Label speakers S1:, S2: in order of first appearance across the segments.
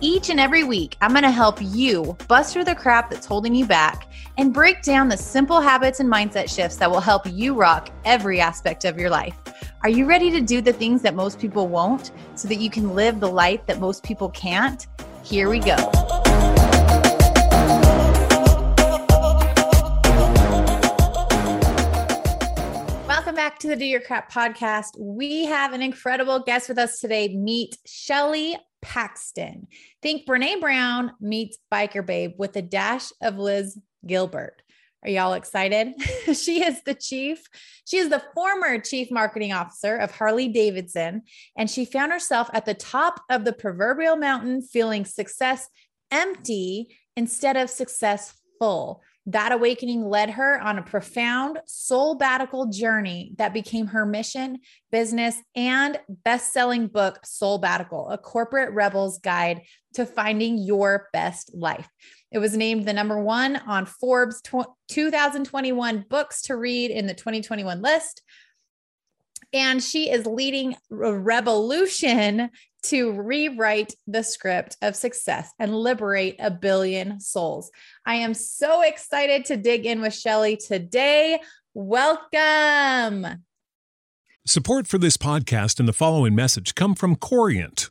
S1: Each and every week, I'm going to help you bust through the crap that's holding you back and break down the simple habits and mindset shifts that will help you rock every aspect of your life. Are you ready to do the things that most people won't so that you can live the life that most people can't? Here we go. Welcome back to the Do Your Crap podcast. We have an incredible guest with us today. Meet Shelley Paxton. Think Brene Brown meets Biker Babe with a dash of Liz Gilbert. Are y'all excited? she is the chief. She is the former chief marketing officer of Harley Davidson, and she found herself at the top of the proverbial mountain feeling success empty instead of successful. That awakening led her on a profound soulbbatical journey that became her mission, business, and best selling book, Soulbbatical, a corporate rebel's guide to finding your best life. It was named the number one on Forbes 2021 books to read in the 2021 list. And she is leading a revolution to rewrite the script of success and liberate a billion souls. I am so excited to dig in with Shelley today. Welcome.
S2: Support for this podcast and the following message come from Corient.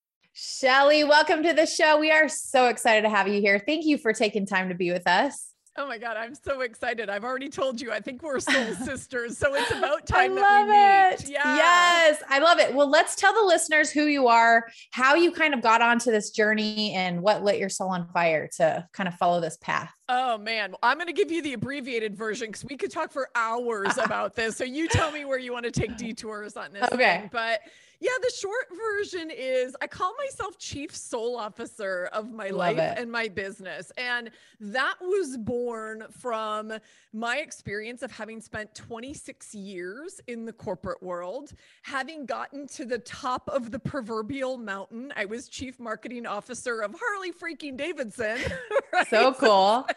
S1: Shelley, welcome to the show. We are so excited to have you here. Thank you for taking time to be with us.
S3: Oh my God, I'm so excited. I've already told you, I think we're soul sisters. So it's about time that we
S1: it.
S3: meet. Yeah.
S1: Yes, I love it. Well, let's tell the listeners who you are, how you kind of got onto this journey, and what lit your soul on fire to kind of follow this path.
S3: Oh man, I'm going to give you the abbreviated version because we could talk for hours about this. So you tell me where you want to take detours on this.
S1: Okay.
S3: Thing. But yeah, the short version is I call myself chief soul officer of my
S1: Love
S3: life
S1: it.
S3: and my business. And that was born from my experience of having spent 26 years in the corporate world, having gotten to the top of the proverbial mountain. I was chief marketing officer of Harley freaking Davidson. right?
S1: So cool.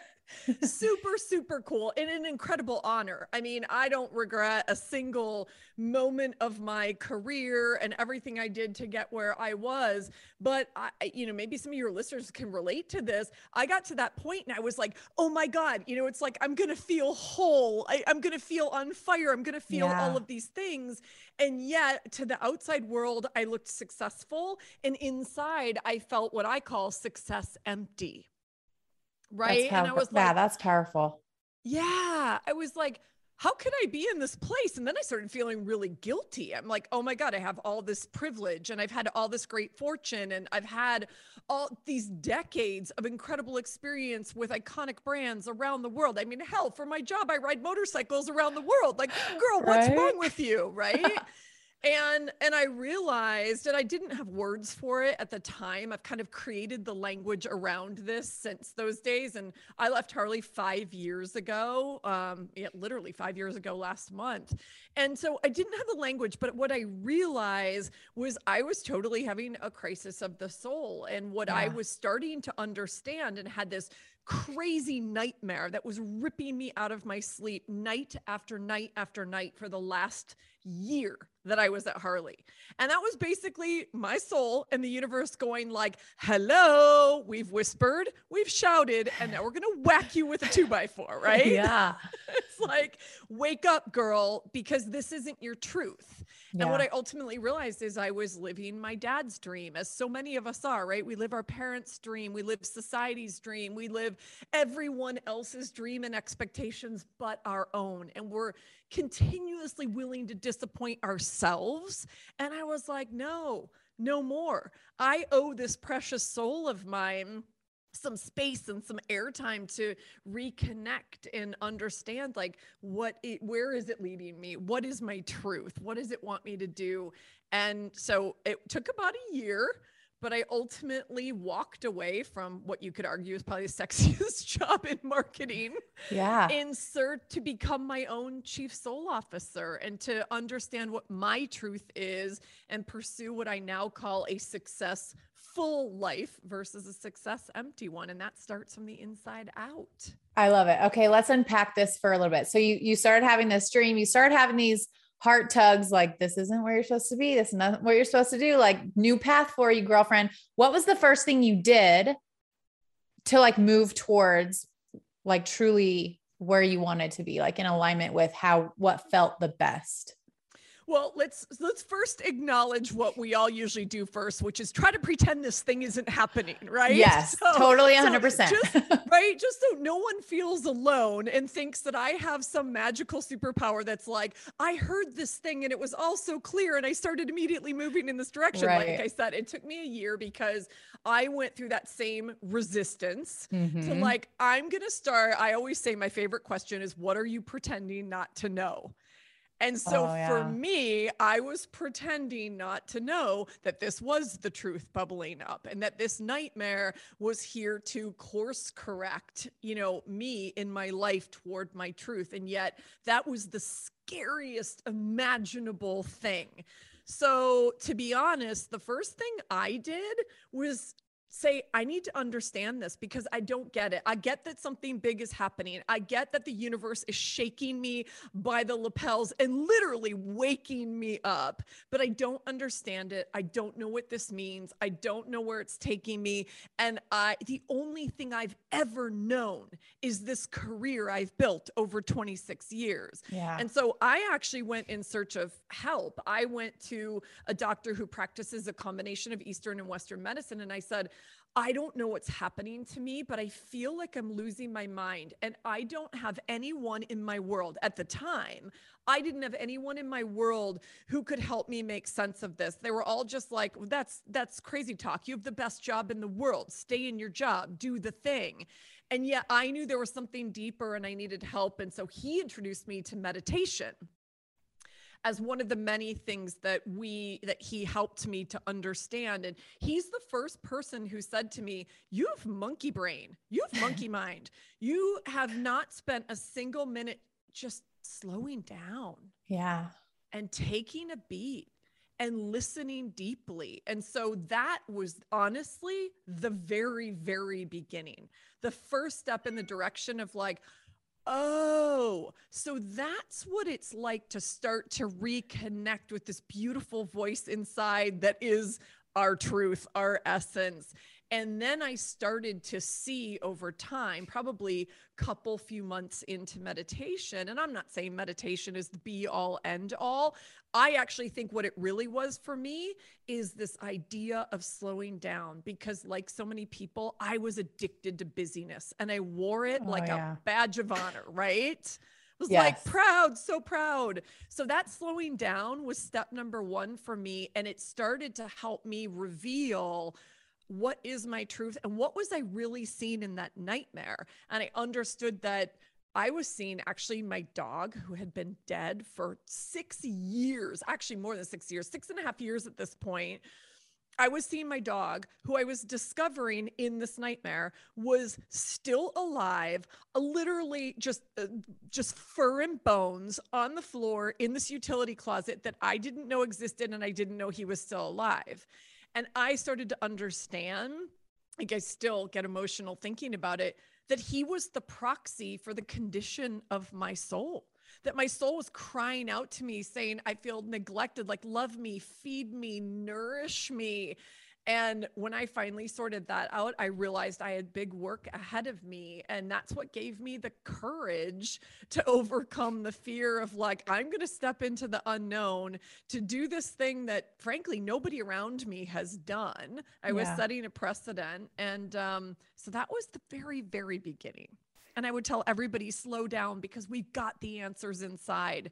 S3: Super super cool and an incredible honor. I mean i don't regret a single moment of my career and everything i did to get where i was but i you know maybe some of your listeners can relate to this. I got to that point and i was like oh my god you know it's like i'm gonna feel whole. I, i'm gonna feel on fire. I'm gonna feel
S1: Yeah.
S3: all of these things. And yet to the outside world i looked successful and inside i felt what i call success empty right and i was like
S1: yeah, that's powerful.
S3: yeah, I was like, how could I be in this place? And then I started feeling really guilty. I'm like, oh my God, I have all this privilege and I've had all this great fortune and I've had all these decades of incredible experience with iconic brands around the world. I mean, hell, for my job, I ride motorcycles around the world. Like, girl, what's
S1: Right?
S3: wrong with you? Right. and and i realized and i didn't have words for it at the time. I've kind of created the language around this since those days and i left harley five years ago um yeah, literally five years ago last month. And so i didn't have the language but what i realized was i was totally having a crisis of the soul. And what yeah. i was starting to understand and had this crazy nightmare that was ripping me out of my sleep night after night after night for the last year that I was at Harley. And that was basically my soul and the universe going like, hello, we've whispered, we've shouted, and now we're to whack you with a two by four, right?
S1: Yeah.
S3: it's like, wake up, girl, because this isn't your truth. Yeah. And what I ultimately realized is I was living my dad's dream, as so many of us are, right? We live our parents' dream, we live society's dream, we live everyone else's dream and expectations but our own. And we're continuously willing to disappoint ourselves. And I was like, no, no more. I owe this precious soul of mine some space and some airtime to reconnect and understand like what it, where is it leading me? What is my truth? What does it want me to do? And so it took about a year but I ultimately walked away from what you could argue is probably the sexiest job in marketing.
S1: Yeah.
S3: In search to become my own chief soul officer and to understand what my truth is and pursue what I now call a success full life versus a success empty one. And that starts from the inside out.
S1: I love it. Okay, let's unpack this for a little bit. So you you started having this dream, you started having these heart tugs like this isn't where you're supposed to be. This is not what you're supposed to do. Like new path for you girlfriend. What was the first thing you did to like move towards like truly where you wanted to be like in alignment with how what felt the best
S3: well, let's let's first acknowledge what we all usually do first, which is try to pretend this thing isn't happening, right?
S1: Yes, so, totally 100%. So
S3: just, right? Just so no one feels alone and thinks that I have some magical superpower that's like, I heard this thing and it was all so clear and I started immediately moving in this direction. Right. Like I said, it took me a year because I went through that same resistance mm-hmm. to like, I'm going to start. I always say my favorite question is, what are you pretending not to know? And so oh, yeah. for me, I was pretending not to know that this was the truth bubbling up and that this nightmare was here to course correct, you know, me in my life toward my truth. And yet that was the scariest imaginable thing. So, to be honest, the first thing I did was say, I need to understand this because I don't get it. I get that something big is happening. I get that the universe is shaking me by the lapels and literally waking me up, but I don't understand it. I don't know what this means. I don't know where it's taking me. And I, the only thing I've ever known is this career I've built over 26 years.
S1: Yeah.
S3: And so I actually went in search of help. I went to a doctor who practices a combination of Eastern and Western medicine. And I said, I don't know what's happening to me, but I feel like I'm losing my mind. And I don't have anyone in my world at the time. I didn't have anyone in my world who could help me make sense of this. They were all just like, that's that's crazy talk. You have the best job in the world. Stay in your job, do the thing. And yet I knew there was something deeper and I needed help. And so he introduced me to meditation as one of the many things that we that he helped me to understand and he's the first person who said to me you have monkey brain you have monkey mind you have not spent a single minute just slowing down
S1: yeah
S3: and taking a beat and listening deeply. And so that was honestly the very, very beginning. The first step in the direction of like, Oh, so that's what it's like to start to reconnect with this beautiful voice inside that is our truth, our essence. And then I started to see over time, probably couple few months into meditation, and I'm not saying meditation is the be all end all. I actually think what it really was for me is this idea of slowing down because, like so many people, I was addicted to busyness and I wore it oh, like yeah. a badge of honor, right? was yes. like proud, so proud. So that slowing down was step number one for me. And it started to help me reveal what is my truth and what was I really seeing in that nightmare. And I understood that I was seeing actually my dog who had been dead for six years, actually more than six years, six and a half years at this point. I was seeing my dog, who I was discovering in this nightmare, was still alive, literally just uh, just fur and bones on the floor in this utility closet that I didn't know existed, and I didn't know he was still alive. And I started to understand. Like I still get emotional thinking about it that he was the proxy for the condition of my soul that my soul was crying out to me saying i feel neglected like love me feed me nourish me and when I finally sorted that out, I realized I had big work ahead of me. And that's what gave me the courage to overcome the fear of like, I'm going to step into the unknown to do this thing that, frankly, nobody around me has done. I yeah. was setting a precedent. And um, so that was the very, very beginning. And I would tell everybody, slow down because we've got the answers inside.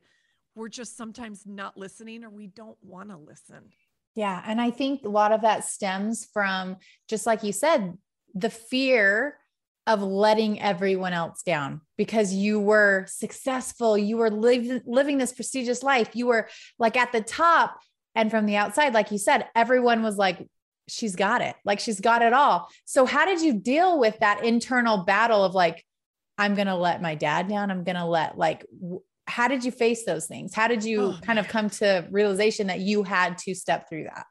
S3: We're just sometimes not listening or we don't want to listen.
S1: Yeah. And I think a lot of that stems from, just like you said, the fear of letting everyone else down because you were successful. You were living, living this prestigious life. You were like at the top. And from the outside, like you said, everyone was like, she's got it. Like she's got it all. So, how did you deal with that internal battle of like, I'm going to let my dad down? I'm going to let like, how did you face those things? How did you oh, kind of come to realization that you had to step through that?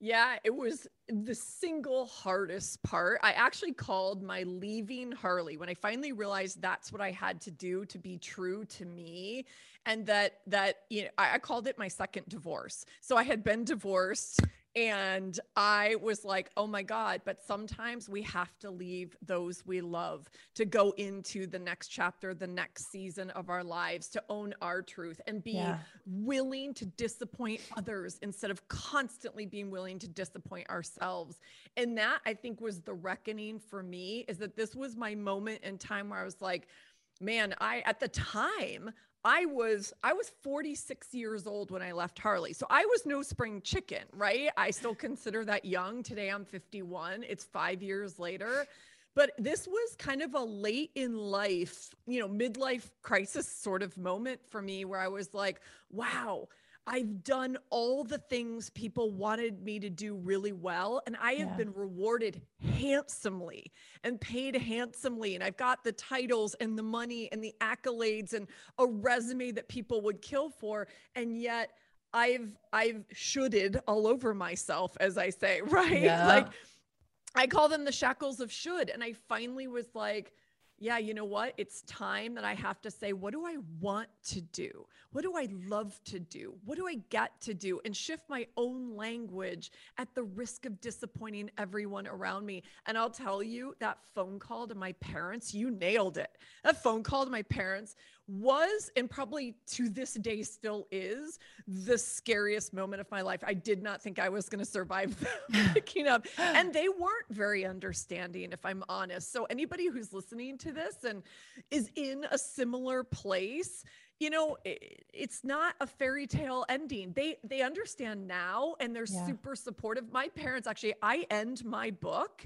S3: Yeah, it was the single hardest part. I actually called my leaving Harley when I finally realized that's what I had to do to be true to me and that that you know I, I called it my second divorce. So I had been divorced and I was like, oh my God, but sometimes we have to leave those we love to go into the next chapter, the next season of our lives, to own our truth and be yeah. willing to disappoint others instead of constantly being willing to disappoint ourselves. And that I think was the reckoning for me is that this was my moment in time where I was like, man, I at the time I was I was 46 years old when I left Harley. So I was no spring chicken, right? I still consider that young. Today I'm 51. It's 5 years later. But this was kind of a late in life, you know, midlife crisis sort of moment for me where I was like, wow, I've done all the things people wanted me to do really well, and I have yeah. been rewarded handsomely and paid handsomely. And I've got the titles and the money and the accolades and a resume that people would kill for. And yet, I've I've shoulded all over myself, as I say, right? Yeah. Like I call them the shackles of should. And I finally was like, yeah, you know what? It's time that I have to say, what do I want to do? What do I love to do? What do I get to do? And shift my own language at the risk of disappointing everyone around me. And I'll tell you that phone call to my parents, you nailed it. That phone call to my parents was and probably to this day still is the scariest moment of my life. I did not think I was going to survive picking up. And they weren't very understanding, if I'm honest. So, anybody who's listening to this and is in a similar place, you know it's not a fairy tale ending they they understand now and they're yeah. super supportive my parents actually i end my book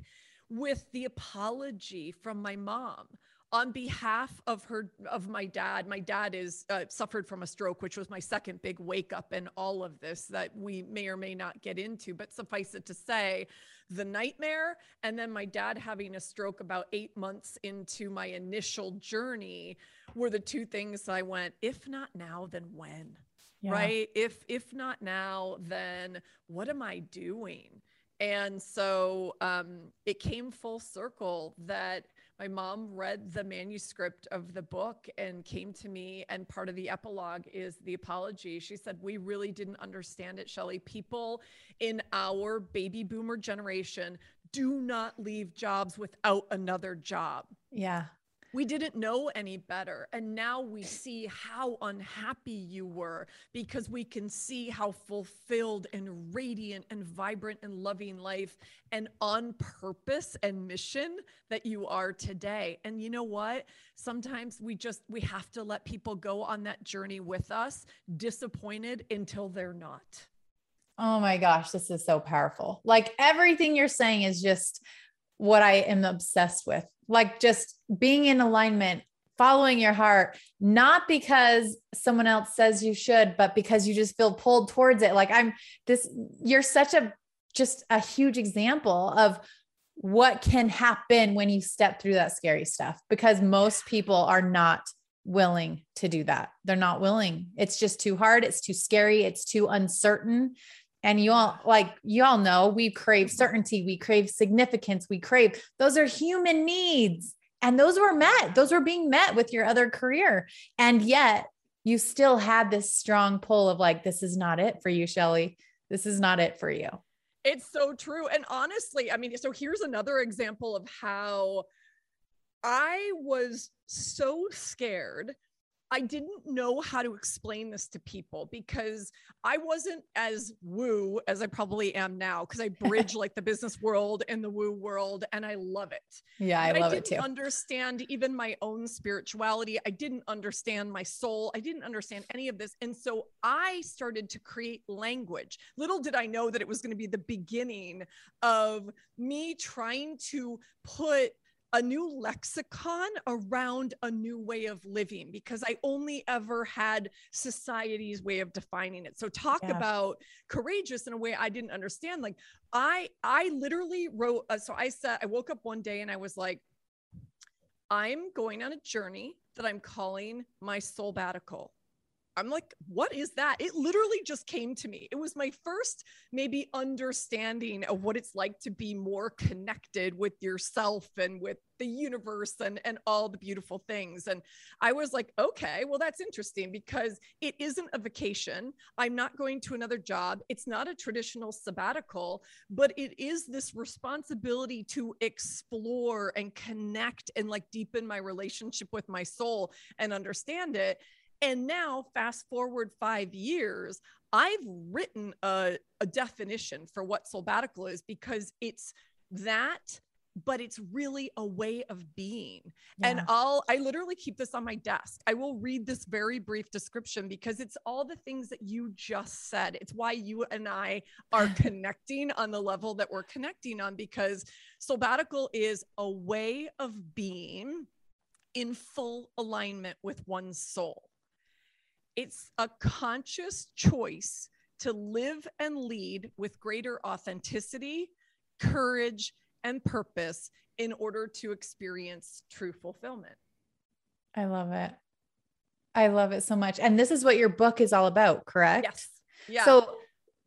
S3: with the apology from my mom on behalf of her of my dad my dad is uh, suffered from a stroke which was my second big wake up in all of this that we may or may not get into. But suffice it to say the nightmare and then my dad having a stroke about 8 months into my initial journey were the two things I went if not now then when? Yeah. right? If if not now then what am i doing? And so um, it came full circle that my mom read the manuscript of the book and came to me and part of the epilogue is the apology. She said we really didn't understand it shelley people in our baby boomer generation do not leave jobs without another job.
S1: Yeah
S3: we didn't know any better. And now we see how unhappy you were because we can see how fulfilled and radiant and vibrant and loving life and on purpose and mission that you are today. And you know what? Sometimes we just, we have to let people go on that journey with us, disappointed until they're not.
S1: Oh my gosh, this is so powerful. Like everything you're saying is just what I am obsessed with like just being in alignment following your heart, not because someone else says you should, but because you just feel pulled towards it. Like I'm this, you're such a just a huge example of what can happen when you step through that scary stuff because most people are not willing to do that. They're not willing. It's just too hard. It's too scary. It's too uncertain. And you all, like, you all know we crave certainty, we crave significance, we crave those are human needs. And those were met, those were being met with your other career. And yet you still had this strong pull of like, this is not it for you, Shelley. This is not it for you.
S3: It's so true. And honestly, I mean, so here's another example of how I was so scared I didn't know how to explain this to people because I wasn't as woo as I probably am now because I bridge like the business world and the woo world and I love it.
S1: Yeah, I
S3: but
S1: love
S3: I
S1: it
S3: didn't
S1: too.
S3: understand even my own spirituality. I didn't understand my soul. I didn't understand any of this. And so I started to create language. Little did I know that it was going to be the beginning of me trying to put a new lexicon around a new way of living because I only ever had society's way of defining it. So talk
S1: Yeah.
S3: about courageous in a way I didn't understand. Like I I literally wrote uh, so I said I woke up one day and I was like I'm going on a journey that I'm calling my soulbbatical. I'm like, what is that? It literally just came to me. It was my first, maybe, understanding of what it's like to be more connected with yourself and with the universe and, and all the beautiful things. And I was like, okay, well, that's interesting because it isn't a vacation. I'm not going to another job. It's not a traditional sabbatical, but it is this responsibility to explore and connect and like deepen my relationship with my soul and understand it. And now, fast forward five years, I've written a, a definition for what sabbatical is because it's that, but it's really a way of being. And I'll, I literally keep this on my desk. I will read this very brief description because it's all the things that you just said. It's why you and I are connecting on the level that we're connecting on because sabbatical is a way of being in full alignment with one's soul. It's a conscious choice to live and lead with greater authenticity, courage, and purpose in order to experience true fulfillment.
S1: I love it. I love it so much. And this is what your book is all about, correct?
S3: Yes. Yeah.
S1: So,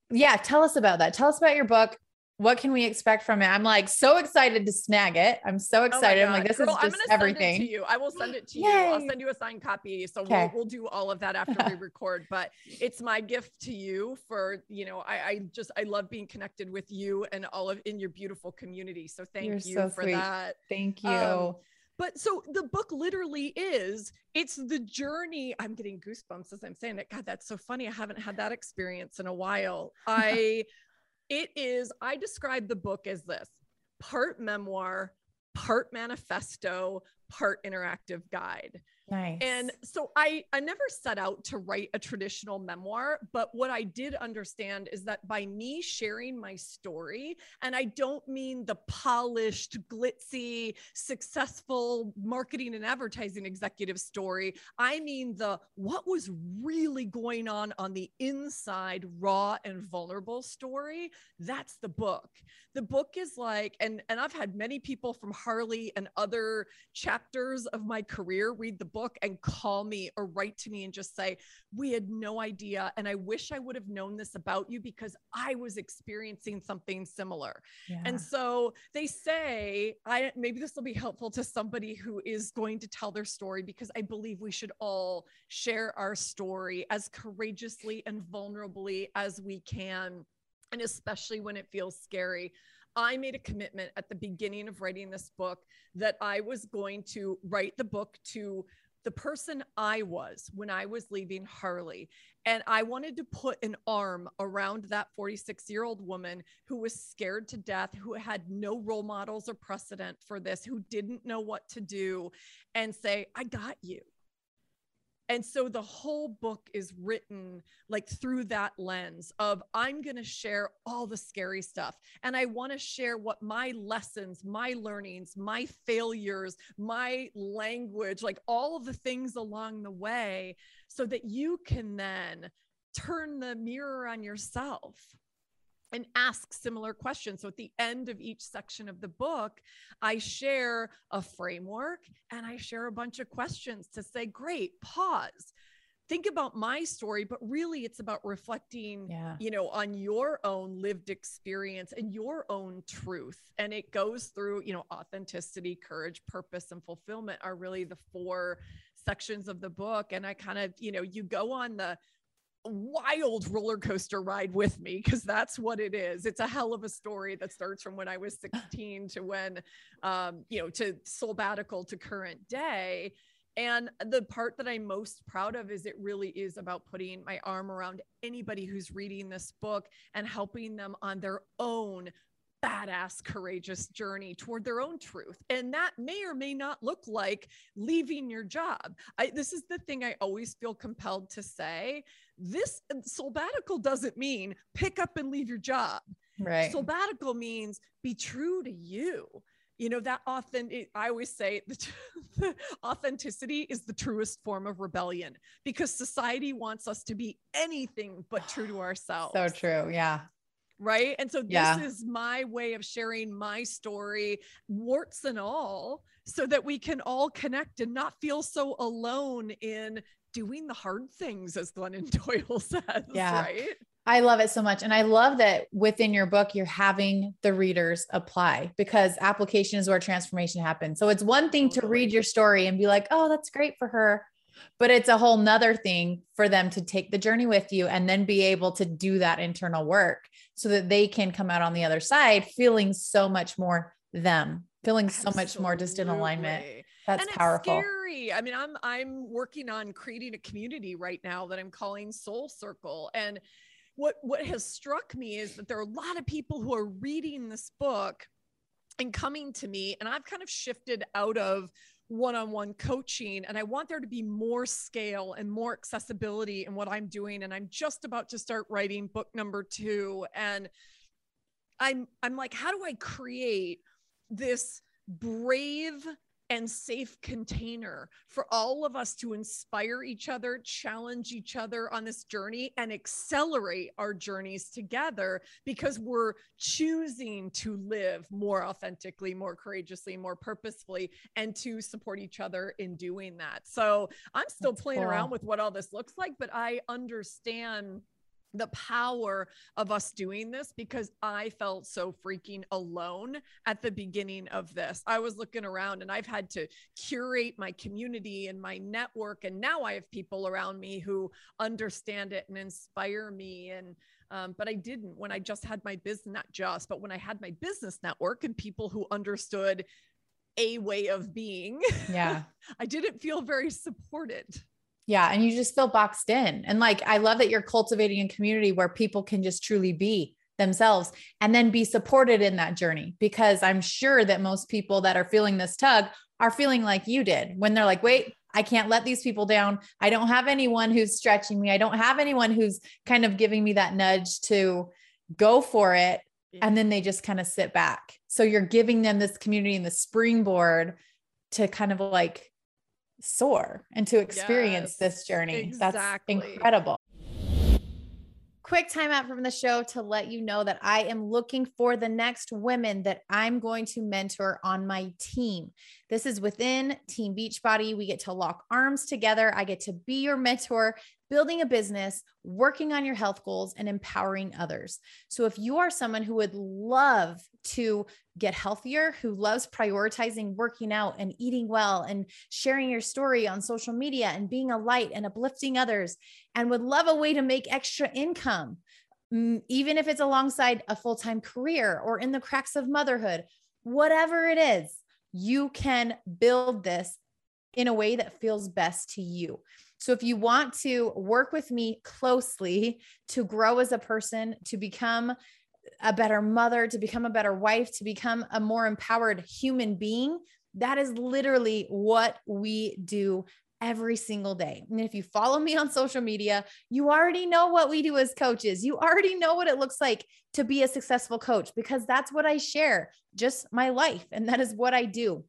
S1: yeah, tell us about that. Tell us about your book. What can we expect from it? I'm like so excited to snag it. I'm so
S3: Oh
S1: excited. I'm like, this
S3: Girl,
S1: is
S3: I'm
S1: just
S3: gonna send it
S1: everything.
S3: to you. I will send it to you. I'll send you a signed copy. So
S1: Okay.
S3: we'll, we'll do all of that after we record. But it's my gift to you for, you know, I, I just I love being connected with you and all of in your beautiful community. So thank
S1: You're
S3: you
S1: so
S3: for
S1: sweet.
S3: that.
S1: Thank you.
S3: Um, But so the book literally is it's the journey. I'm getting goosebumps as I'm saying it. God, that's so funny. I haven't had that experience in a while. I it is I describe the book as this part memoir, part manifesto, part interactive guide.
S1: Nice.
S3: And so I I never set out to write a traditional memoir, but what I did understand is that by me sharing my story, and I don't mean the polished, glitzy, successful marketing and advertising executive story, I mean the what was really going on on the inside, raw and vulnerable story. That's the book. The book is like and and I've had many people from Harley and other chapters of my career read the book and call me or write to me and just say, We had no idea. And I wish I would have known this about you because I was experiencing something similar.
S1: yeah.
S3: And so they say, I maybe this will be helpful to somebody who is going to tell their story because I believe we should all share our story as courageously and vulnerably as we can. And especially when it feels scary. I made a commitment at the beginning of writing this book that I was going to write the book to the person I was when I was leaving Harley. And I wanted to put an arm around that 46 year old woman who was scared to death, who had no role models or precedent for this, who didn't know what to do, and say, I got you. And so the whole book is written like through that lens of I'm going to share all the scary stuff. And I want to share what my lessons, my learnings, my failures, my language, like all of the things along the way, so that you can then turn the mirror on yourself and ask similar questions. So at the end of each section of the book, I share a framework and I share a bunch of questions to say, great, pause. Think about my story, but really it's about reflecting, yeah. you know, on your own lived experience and your own truth. And it goes through, you know, authenticity, courage, purpose, and fulfillment are really the four sections of the book. And I kind of, you know, you go on the wild roller coaster ride with me because that's what it is. It's a hell of a story that starts from when I was 16 to when, um, you know, to sabbatical to current day. And the part that I'm most proud of is it really is about putting my arm around anybody who's reading this book and helping them on their own badass, courageous journey toward their own truth. And that may or may not look like leaving your job. I, this is the thing I always feel compelled to say. This sabbatical doesn't mean pick up and leave your job.
S1: Right.
S3: Sabbatical means be true to you you know that authentic i always say the, the, authenticity is the truest form of rebellion because society wants us to be anything but true to ourselves
S1: so true yeah
S3: right and so this yeah. is my way of sharing my story warts and all so that we can all connect and not feel so alone in doing the hard things as glennon doyle says yeah. right
S1: I love it so much. And I love that within your book, you're having the readers apply because application is where transformation happens. So it's one thing to read your story and be like, oh, that's great for her but it's a whole nother thing for them to take the journey with you and then be able to do that internal work so that they can come out on the other side feeling so much more them feeling Absolutely. so much more just in alignment that's and powerful.
S3: scary. I mean i'm i'm working on creating a community right now that i'm calling soul circle and what what has struck me is that there are a lot of people who are reading this book and coming to me and i've kind of shifted out of one-on-one coaching and I want there to be more scale and more accessibility in what I'm doing and I'm just about to start writing book number 2 and I'm I'm like how do I create this brave and safe container for all of us to inspire each other, challenge each other on this journey, and accelerate our journeys together because we're choosing to live more authentically, more courageously, more purposefully, and to support each other in doing that. So I'm still That's playing cool. around with what all this looks like, but I understand the power of us doing this because I felt so freaking alone at the beginning of this. I was looking around and I've had to curate my community and my network. And now I have people around me who understand it and inspire me. And, um, but I didn't when I just had my business, not just, but when I had my business network and people who understood a way of being.
S1: Yeah.
S3: I didn't feel very supported.
S1: Yeah. And you just feel boxed in. And like, I love that you're cultivating a community where people can just truly be themselves and then be supported in that journey. Because I'm sure that most people that are feeling this tug are feeling like you did when they're like, wait, I can't let these people down. I don't have anyone who's stretching me. I don't have anyone who's kind of giving me that nudge to go for it. And then they just kind of sit back. So you're giving them this community and the springboard to kind of like soar and to experience yes, this journey. Exactly. That's incredible. Quick time out from the show to let you know that I am looking for the next women that I'm going to mentor on my team. This is within Team Beachbody. We get to lock arms together. I get to be your mentor building a business, working on your health goals, and empowering others. So, if you are someone who would love to get healthier, who loves prioritizing working out and eating well and sharing your story on social media and being a light and uplifting others, and would love a way to make extra income, mm, even if it's alongside a full time career or in the cracks of motherhood, whatever it is, you can build this in a way that feels best to you. So if you want to work with me closely to grow as a person, to become a better mother, to become a better wife, to become a more empowered human being, that is literally what we do every single day. And if you follow me on social media, you already know what we do as coaches. You already know what it looks like to be a successful coach because that's what I share, just my life. And that is what I do.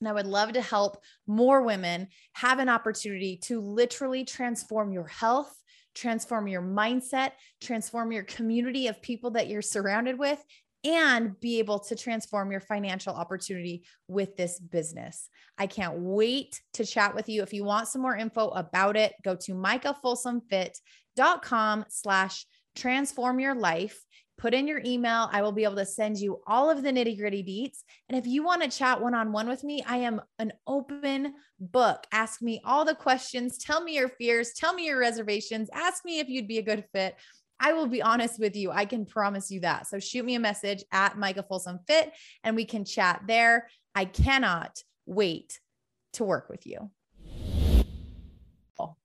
S1: And I would love to help more women have an opportunity to literally transform your health, transform your mindset, transform your community of people that you're surrounded with, and be able to transform your financial opportunity with this business. I can't wait to chat with you. If you want some more info about it, go to micahfolsomfit.com slash transform your life. Put in your email. I will be able to send you all of the nitty gritty deets. And if you want to chat one on one with me, I am an open book. Ask me all the questions. Tell me your fears. Tell me your reservations. Ask me if you'd be a good fit. I will be honest with you. I can promise you that. So shoot me a message at Micah Folsom Fit and we can chat there. I cannot wait to work with you.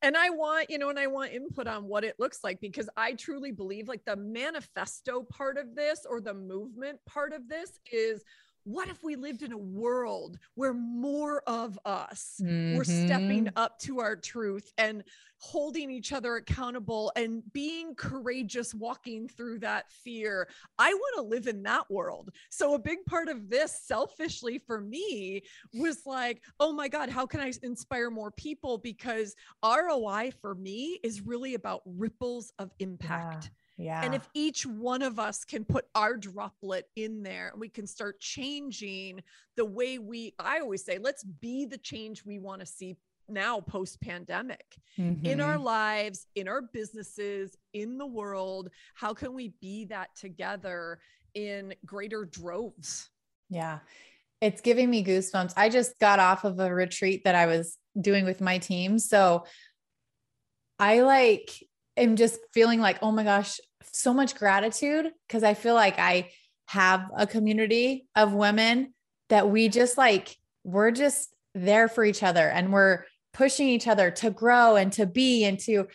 S3: And I want, you know, and I want input on what it looks like because I truly believe like the manifesto part of this or the movement part of this is what if we lived in a world where more of us mm-hmm. were stepping mm-hmm. up to our truth and holding each other accountable and being courageous walking through that fear i want to live in that world so a big part of this selfishly for me was like oh my god how can i inspire more people because roi for me is really about ripples of impact yeah
S1: yeah.
S3: And if each one of us can put our droplet in there and we can start changing the way we, I always say, let's be the change we want to see now post pandemic mm-hmm. in our mm-hmm. lives, in our businesses, in the world. How can we be that together in greater droves?
S1: Yeah. It's giving me goosebumps. I just got off of a retreat that I was doing with my team. So I like am just feeling like, oh my gosh, so much gratitude because I feel like I have a community of women that we just like, we're just there for each other and we're pushing each other to grow and to be and to,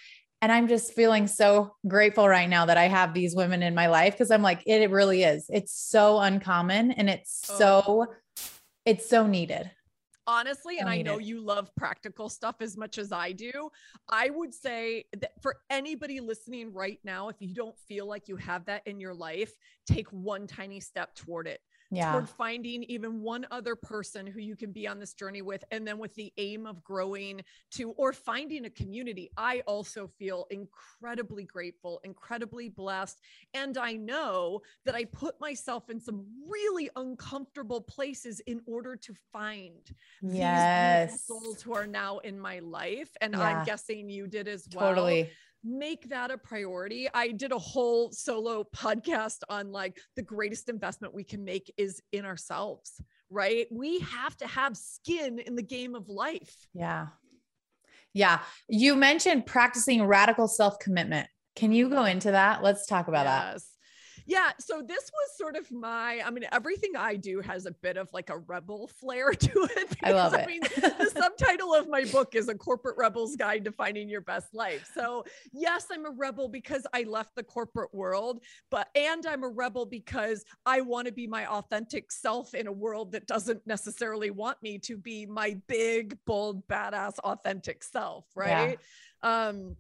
S1: and I'm just feeling so grateful right now that I have these women in my life because I'm like, it, it really is. It's so uncommon and it's oh. so, it's so needed
S3: honestly, and I know you love practical stuff as much as I do, I would say that for anybody listening right now, if you don't feel like you have that in your life, take one tiny step toward it
S1: yeah.
S3: toward finding even one other person who you can be on this journey with and then with the aim of growing to or finding a community i also feel incredibly grateful incredibly blessed and i know that i put myself in some really uncomfortable places in order to find
S1: yes.
S3: these souls who are now in my life and yeah. i'm guessing you did as well
S1: totally
S3: make that a priority. I did a whole solo podcast on like the greatest investment we can make is in ourselves, right? We have to have skin in the game of life.
S1: Yeah. Yeah. You mentioned practicing radical self commitment. Can you go into that? Let's talk about yes. that.
S3: Yeah. So this was sort of my, I mean, everything I do has a bit of like a rebel flair to it.
S1: Because, I love it. I mean,
S3: the subtitle of my book is A Corporate Rebel's Guide to Finding Your Best Life. So yes, I'm a rebel because I left the corporate world, but, and I'm a rebel because I want to be my authentic self in a world that doesn't necessarily want me to be my big, bold, badass, authentic self. Right. Yeah. Um,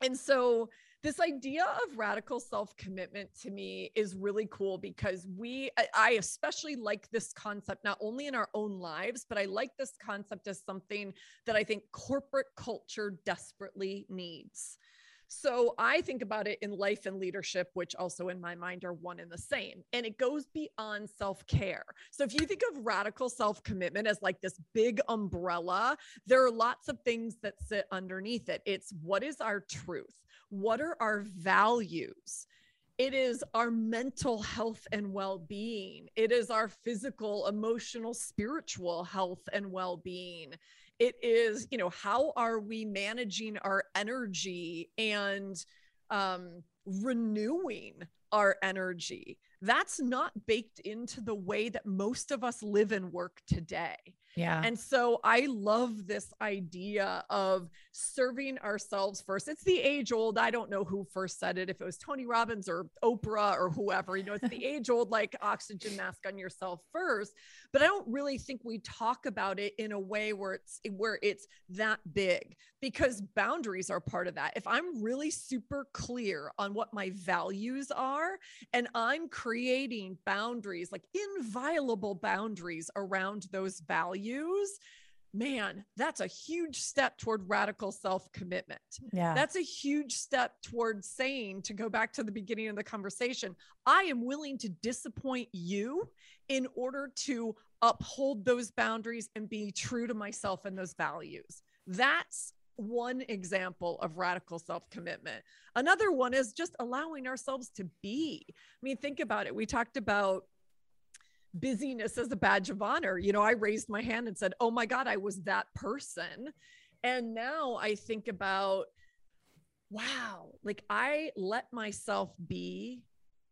S3: and so this idea of radical self commitment to me is really cool because we, I especially like this concept, not only in our own lives, but I like this concept as something that I think corporate culture desperately needs. So I think about it in life and leadership, which also in my mind are one and the same. And it goes beyond self care. So if you think of radical self commitment as like this big umbrella, there are lots of things that sit underneath it. It's what is our truth? What are our values? It is our mental health and well being. It is our physical, emotional, spiritual health and well being. It is, you know, how are we managing our energy and um, renewing our energy? That's not baked into the way that most of us live and work today.
S1: Yeah.
S3: And so I love this idea of serving ourselves first. It's the age old, I don't know who first said it, if it was Tony Robbins or Oprah or whoever, you know, it's the age old like oxygen mask on yourself first. But I don't really think we talk about it in a way where it's where it's that big because boundaries are part of that. If I'm really super clear on what my values are and I'm creating boundaries, like inviolable boundaries around those values, man, that's a huge step toward radical self commitment.
S1: Yeah.
S3: That's a huge step towards saying, to go back to the beginning of the conversation, I am willing to disappoint you in order to uphold those boundaries and be true to myself and those values. That's one example of radical self commitment. Another one is just allowing ourselves to be. I mean, think about it. We talked about busyness as a badge of honor. You know, I raised my hand and said, Oh my God, I was that person. And now I think about, wow, like I let myself be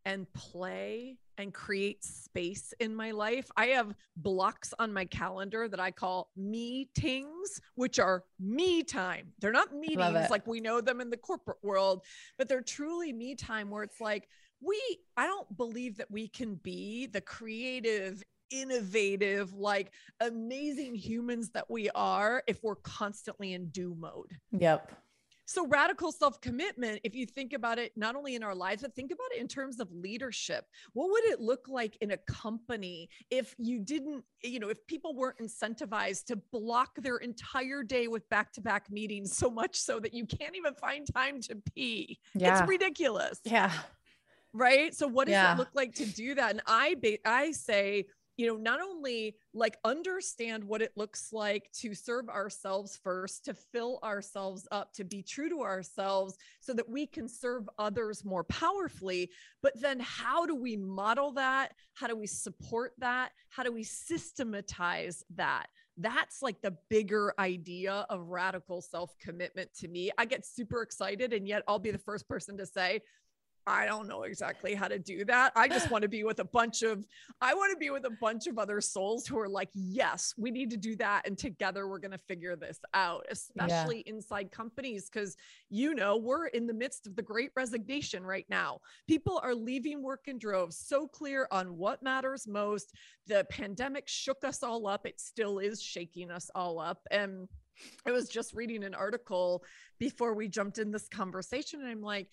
S3: and play and create space in my life. I have blocks on my calendar that I call meetings, which are me time. They're not meetings like we know them in the corporate world, but they're truly me time where it's like, we, I don't believe that we can be the creative, innovative, like amazing humans that we are if we're constantly in do mode.
S1: Yep.
S3: So, radical self commitment, if you think about it, not only in our lives, but think about it in terms of leadership. What would it look like in a company if you didn't, you know, if people weren't incentivized to block their entire day with back to back meetings so much so that you can't even find time to pee? Yeah. It's ridiculous.
S1: Yeah
S3: right so what does yeah. it look like to do that and i i say you know not only like understand what it looks like to serve ourselves first to fill ourselves up to be true to ourselves so that we can serve others more powerfully but then how do we model that? How do we support that? How do we systematize that? That's like the bigger idea of radical self commitment to me. I get super excited, and yet I'll be the first person to say, I don't know exactly how to do that. I just want to be with a bunch of I want to be with a bunch of other souls who are like, "Yes, we need to do that and together we're going to figure this out." Especially yeah. inside companies cuz you know, we're in the midst of the great resignation right now. People are leaving work in droves, so clear on what matters most. The pandemic shook us all up. It still is shaking us all up and I was just reading an article before we jumped in this conversation and I'm like,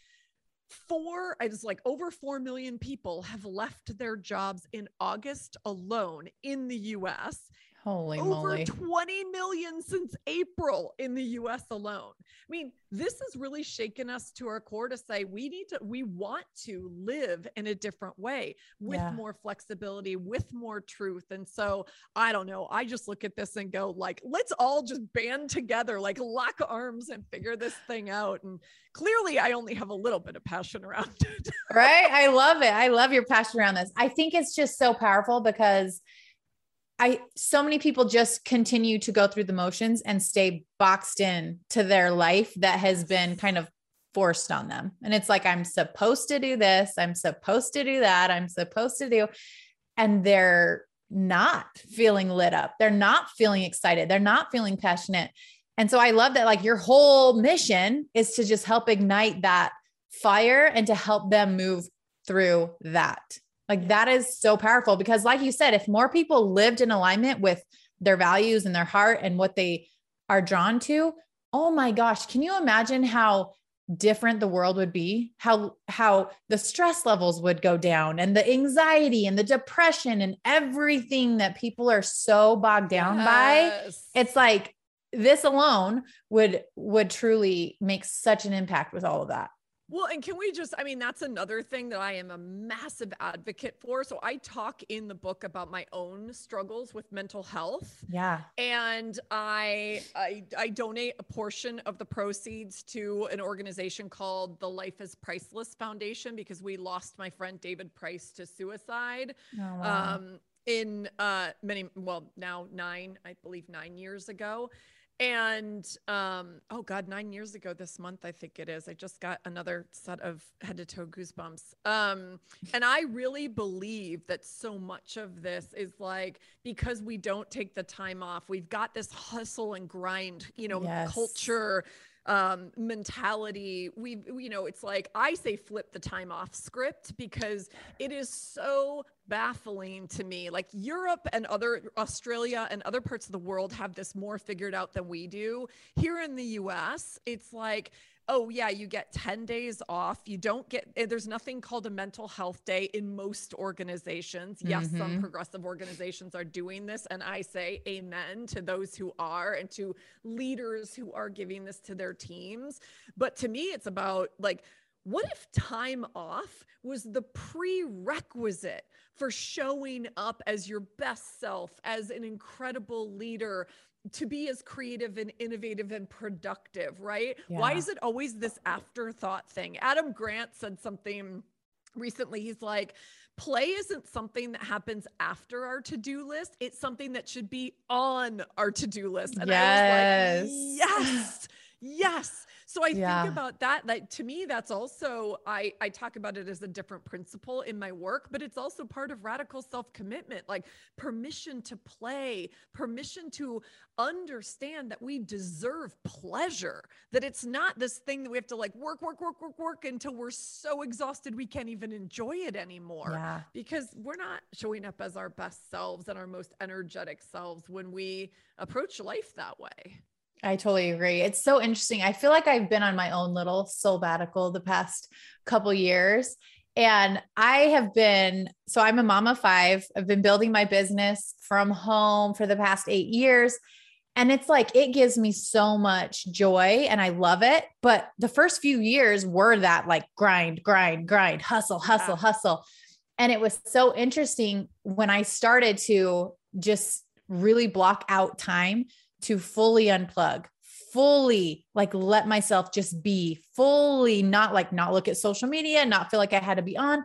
S3: four i was like over 4 million people have left their jobs in august alone in the us
S1: Holy
S3: over
S1: moly.
S3: 20 million since April in the US alone. I mean, this has really shaken us to our core to say we need to, we want to live in a different way with yeah. more flexibility, with more truth. And so I don't know. I just look at this and go, like, let's all just band together, like lock arms and figure this thing out. And clearly, I only have a little bit of passion around it.
S1: right. I love it. I love your passion around this. I think it's just so powerful because I so many people just continue to go through the motions and stay boxed in to their life that has been kind of forced on them. And it's like I'm supposed to do this, I'm supposed to do that, I'm supposed to do and they're not feeling lit up. They're not feeling excited. They're not feeling passionate. And so I love that like your whole mission is to just help ignite that fire and to help them move through that. Like that is so powerful because, like you said, if more people lived in alignment with their values and their heart and what they are drawn to, oh my gosh, can you imagine how different the world would be? How how the stress levels would go down and the anxiety and the depression and everything that people are so bogged down yes. by. It's like this alone would would truly make such an impact with all of that.
S3: Well, and can we just, I mean, that's another thing that I am a massive advocate for. So I talk in the book about my own struggles with mental health.
S1: Yeah.
S3: And I, I, I donate a portion of the proceeds to an organization called the Life is Priceless Foundation because we lost my friend David Price to suicide. Oh, wow. Um, in uh, many, well, now nine, I believe nine years ago. And um, oh god, nine years ago this month, I think it is. I just got another set of head to toe goosebumps. Um, and I really believe that so much of this is like because we don't take the time off, we've got this hustle and grind, you know, yes. culture um, mentality. We, you know, it's like I say flip the time off script because it is so baffling to me. Like Europe and other Australia and other parts of the world have this more figured out than we do. Here in the US, it's like oh yeah you get 10 days off. You don't get eh, there's nothing called a mental health day in most organizations. Yes mm-hmm. some progressive organizations are doing this and i say amen to those who are and to leaders who are giving this to their teams. But to me it's about like what if time off was the prerequisite for showing up as your best self, as an incredible leader, to be as creative and innovative and productive, right? Yeah. Why is it always this afterthought thing? Adam Grant said something recently. He's like, play isn't something that happens after our to-do list. It's something that should be on our to-do list.
S1: And yes.
S3: I was like, yes, yes. So I yeah. think about that. Like to me, that's also I I talk about it as a different principle in my work, but it's also part of radical self-commitment, like permission to play, permission to understand that we deserve pleasure, that it's not this thing that we have to like work, work, work, work, work until we're so exhausted we can't even enjoy it anymore.
S1: Yeah.
S3: Because we're not showing up as our best selves and our most energetic selves when we approach life that way.
S1: I totally agree. It's so interesting. I feel like I've been on my own little sabbatical the past couple years. And I have been, so I'm a mom of five. I've been building my business from home for the past eight years. And it's like, it gives me so much joy and I love it. But the first few years were that like grind, grind, grind, hustle, hustle, hustle. And it was so interesting when I started to just really block out time to fully unplug, fully like let myself just be fully not like not look at social media, not feel like I had to be on,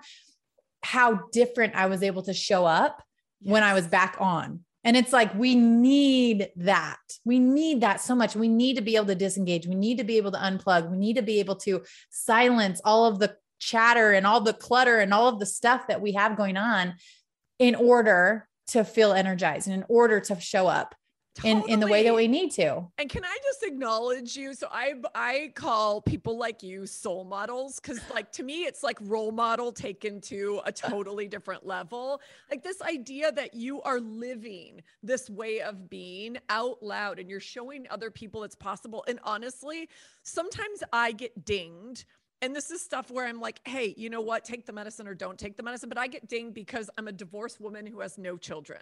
S1: how different I was able to show up yes. when I was back on. And it's like, we need that. We need that so much. We need to be able to disengage. We need to be able to unplug. We need to be able to silence all of the chatter and all the clutter and all of the stuff that we have going on in order to feel energized and in order to show up Totally. in in the way that we need to.
S3: And can I just acknowledge you? So I I call people like you soul models cuz like to me it's like role model taken to a uh. totally different level. Like this idea that you are living this way of being out loud and you're showing other people it's possible. And honestly, sometimes I get dinged and this is stuff where I'm like, hey, you know what? Take the medicine or don't take the medicine. But I get dinged because I'm a divorced woman who has no children.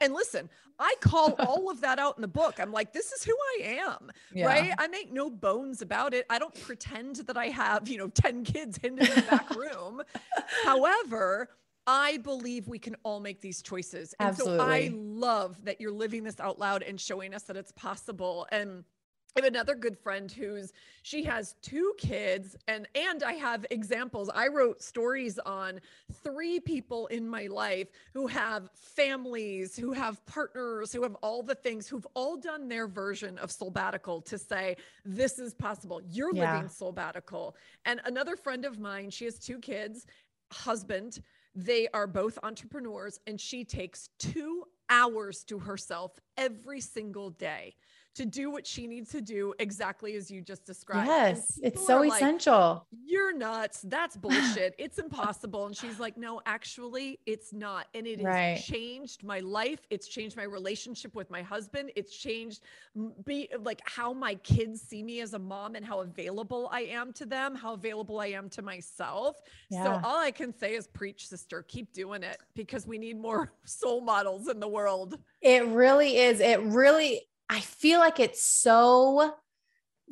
S3: And listen, I call all of that out in the book. I'm like, this is who I am, yeah. right? I make no bones about it. I don't pretend that I have, you know, 10 kids hidden in the back room. However, I believe we can all make these choices. And
S1: Absolutely.
S3: so I love that you're living this out loud and showing us that it's possible. And I have another good friend who's she has two kids and and I have examples. I wrote stories on three people in my life who have families, who have partners, who have all the things, who've all done their version of sabbatical to say this is possible. You're yeah. living sabbatical. And another friend of mine, she has two kids, husband, they are both entrepreneurs and she takes 2 hours to herself every single day to do what she needs to do exactly as you just described.
S1: Yes, it's so essential.
S3: Like, You're nuts. That's bullshit. it's impossible. And she's like, no, actually, it's not. And it right. has changed my life. It's changed my relationship with my husband. It's changed be like how my kids see me as a mom and how available I am to them, how available I am to myself. Yeah. So all I can say is preach, sister. Keep doing it because we need more soul models in the world.
S1: It really is. It really I feel like it's so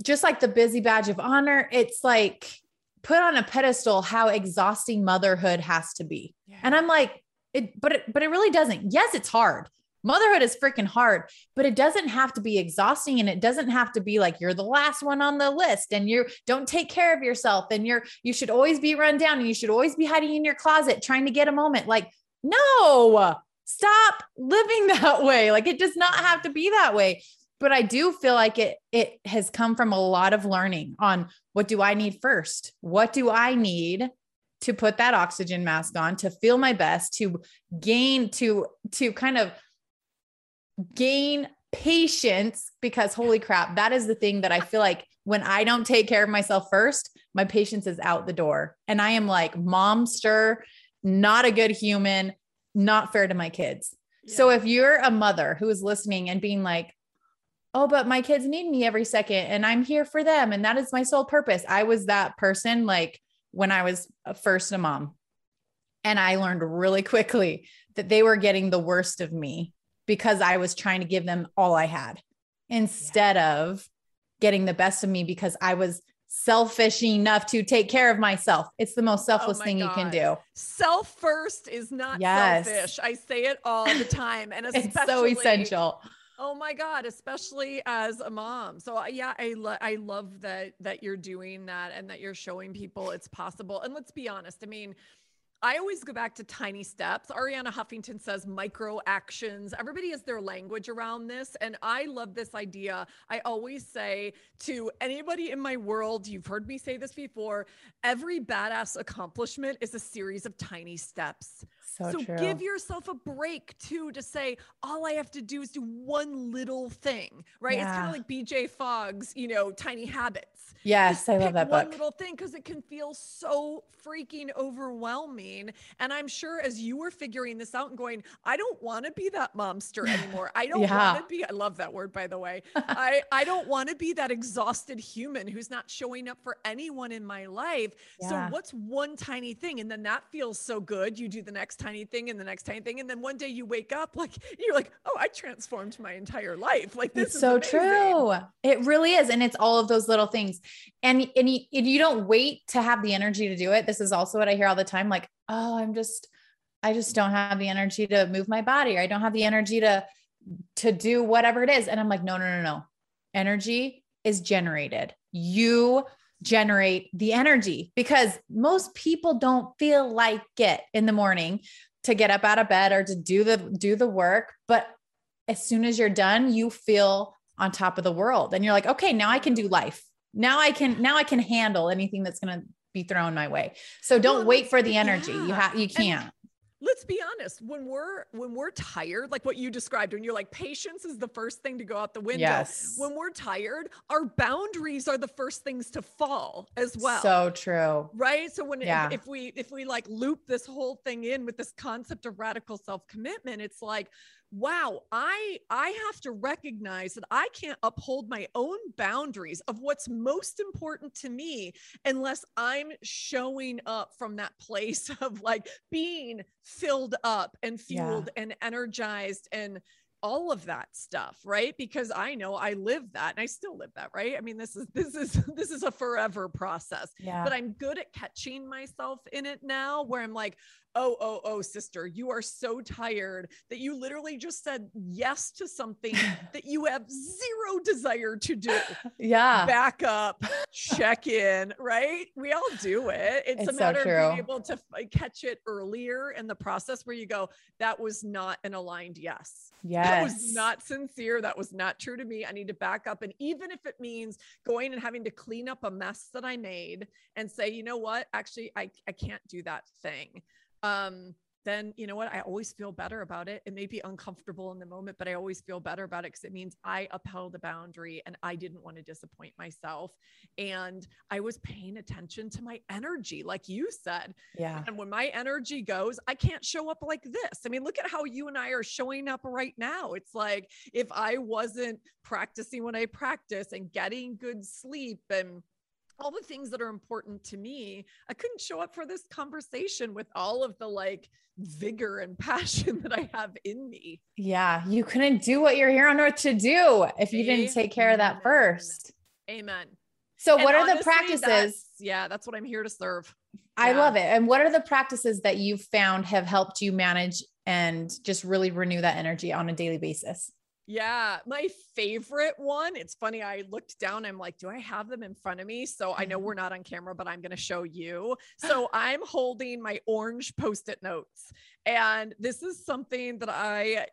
S1: just like the busy badge of honor. It's like put on a pedestal how exhausting motherhood has to be. Yeah. And I'm like, it, but it, but it really doesn't. Yes, it's hard. Motherhood is freaking hard, but it doesn't have to be exhausting and it doesn't have to be like you're the last one on the list and you don't take care of yourself and you're you should always be run down and you should always be hiding in your closet trying to get a moment. Like, no, stop living that way. Like it does not have to be that way. but I do feel like it it has come from a lot of learning on what do I need first? What do I need to put that oxygen mask on to feel my best to gain to to kind of gain patience because holy crap that is the thing that I feel like when I don't take care of myself first my patience is out the door and I am like momster not a good human not fair to my kids. Yeah. So if you're a mother who is listening and being like oh, but my kids need me every second and I'm here for them. And that is my sole purpose. I was that person like when I was first a mom. And I learned really quickly that they were getting the worst of me because I was trying to give them all I had instead yeah. of getting the best of me because I was selfish enough to take care of myself. It's the most selfless oh thing God. you can do.
S3: Self first is not yes. selfish. I say it all the time. And especially
S1: it's so essential
S3: Oh my God, especially as a mom. So uh, yeah, I lo- I love that that you're doing that and that you're showing people it's possible. And let's be honest. I mean, I always go back to tiny steps. Arianna Huffington says micro actions. Everybody has their language around this. And I love this idea. I always say to anybody in my world, you've heard me say this before, every badass accomplishment is a series of tiny steps. So, so give yourself a break too to say, all I have to do is do one little thing, right? Yeah. It's kind of like BJ Fogg's, you know, tiny habits.
S1: Yes, Just I love that
S3: one
S1: book.
S3: little thing because it can feel so freaking overwhelming. And I'm sure as you were figuring this out and going, I don't want to be that momster anymore. I don't yeah. want to be. I love that word, by the way. I I don't want to be that exhausted human who's not showing up for anyone in my life. Yeah. So what's one tiny thing? And then that feels so good. You do the next tiny thing and the next tiny thing, and then one day you wake up like you're like, oh, I transformed my entire life. Like this
S1: it's is so
S3: amazing.
S1: true. It really is, and it's all of those little things and and you, you don't wait to have the energy to do it this is also what i hear all the time like oh i'm just i just don't have the energy to move my body or i don't have the energy to to do whatever it is and i'm like no no no no energy is generated you generate the energy because most people don't feel like it in the morning to get up out of bed or to do the do the work but as soon as you're done you feel on top of the world and you're like okay now i can do life now I can now I can handle anything that's going to be thrown my way. So don't well, wait for the energy. Yeah. You have you can't. And
S3: let's be honest when we're when we're tired like what you described when you're like patience is the first thing to go out the window
S1: yes.
S3: when we're tired our boundaries are the first things to fall as well
S1: so true
S3: right so when yeah. if, if we if we like loop this whole thing in with this concept of radical self-commitment it's like wow i i have to recognize that i can't uphold my own boundaries of what's most important to me unless i'm showing up from that place of like being filled up and fueled yeah. and energized and all of that stuff right because i know i live that and i still live that right i mean this is this is this is a forever process
S1: yeah.
S3: but i'm good at catching myself in it now where i'm like oh, oh, oh, sister, you are so tired that you literally just said yes to something that you have zero desire to do.
S1: Yeah.
S3: Back up, check in, right? We all do it. It's, it's a matter so of being able to catch it earlier in the process where you go, that was not an aligned yes.
S1: Yes.
S3: That was not sincere. That was not true to me. I need to back up. And even if it means going and having to clean up a mess that I made and say, you know what, actually, I, I can't do that thing um, then you know what? I always feel better about it. It may be uncomfortable in the moment, but I always feel better about it because it means I upheld a boundary and I didn't want to disappoint myself. And I was paying attention to my energy, like you said.
S1: Yeah.
S3: And when my energy goes, I can't show up like this. I mean, look at how you and I are showing up right now. It's like if I wasn't practicing what I practice and getting good sleep and all the things that are important to me i couldn't show up for this conversation with all of the like vigor and passion that i have in me.
S1: Yeah you couldn't do what you're here on earth to do if you amen. didn't take care of that first.
S3: Amen.
S1: So and what honestly, are the practices
S3: that's, yeah that's what i'm here to serve.
S1: I yeah. love it. And what are the practices that you've found have helped you manage and just really renew that energy on a daily basis
S3: Yeah, my favorite one. It's funny. I looked down. I'm like, do I have them in front of me? So I know we're not on camera, but I'm going to show you. So I'm holding my orange post it notes. And this is something that I,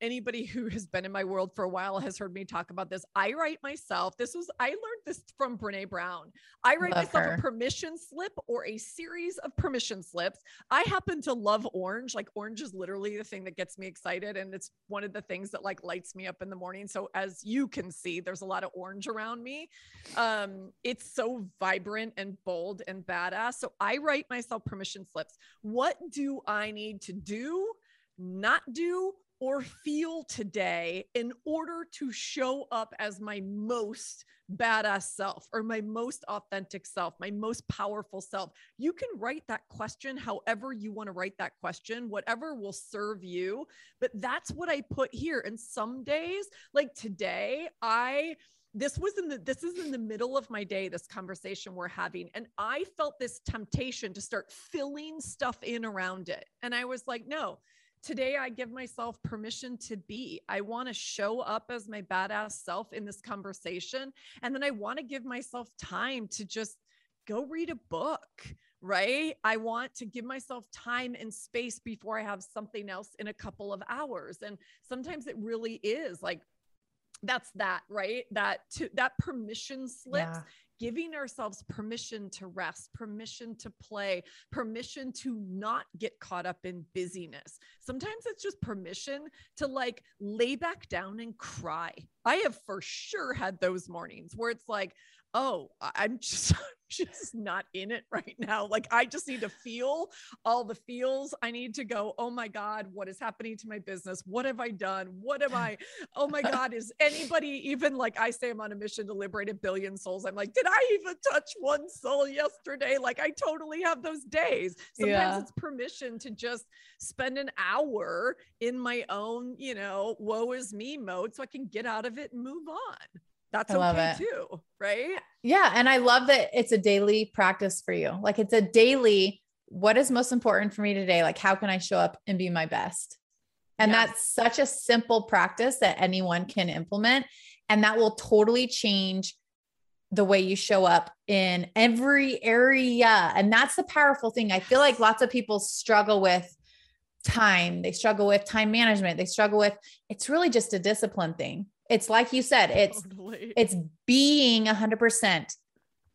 S3: anybody who has been in my world for a while has heard me talk about this. I write myself, this was, I learned this from Brene Brown. I write love myself her. a permission slip or a series of permission slips. I happen to love orange. Like orange is literally the thing that gets me excited. And it's one of the things that like lights me up in the morning. So as you can see, there's a lot of orange around me. Um, it's so vibrant and bold and badass. So I write myself permission slips. What do I need to do, not do, or feel today in order to show up as my most badass self or my most authentic self, my most powerful self. You can write that question however you want to write that question, whatever will serve you. But that's what I put here. And some days, like today, I this was in the this is in the middle of my day this conversation we're having and i felt this temptation to start filling stuff in around it and i was like no today i give myself permission to be i want to show up as my badass self in this conversation and then i want to give myself time to just go read a book right? I want to give myself time and space before I have something else in a couple of hours. And sometimes it really is like that's that right? That to that permission slips yeah. giving ourselves permission to rest permission to play permission to not get caught up in busyness. Sometimes it's just permission to like lay back down and cry. I have for sure had those mornings where it's like oh i'm just just not in it right now. Like I just need to feel all the feels. I need to go, oh my God, what is happening to my business? What have I done? What am I? Oh my God, is anybody even like I say I'm on a mission to liberate a billion souls? I'm like, did I even touch one soul yesterday? Like I totally have those days. Sometimes yeah. it's permission to just spend an hour in my own, you know, woe is me mode so I can get out of it and move on that's okay it. too, right?
S1: Yeah. And I love that it's a daily practice for you. Like it's a daily, what is most important for me today? Like, how can I show up and be my best? And yes. that's such a simple practice that anyone can implement. And that will totally change the way you show up in every area. And that's the powerful thing. I feel like lots of people struggle with time, they struggle with time management, they struggle with it's really just a discipline thing. It's like you said, it's totally. it's being 100%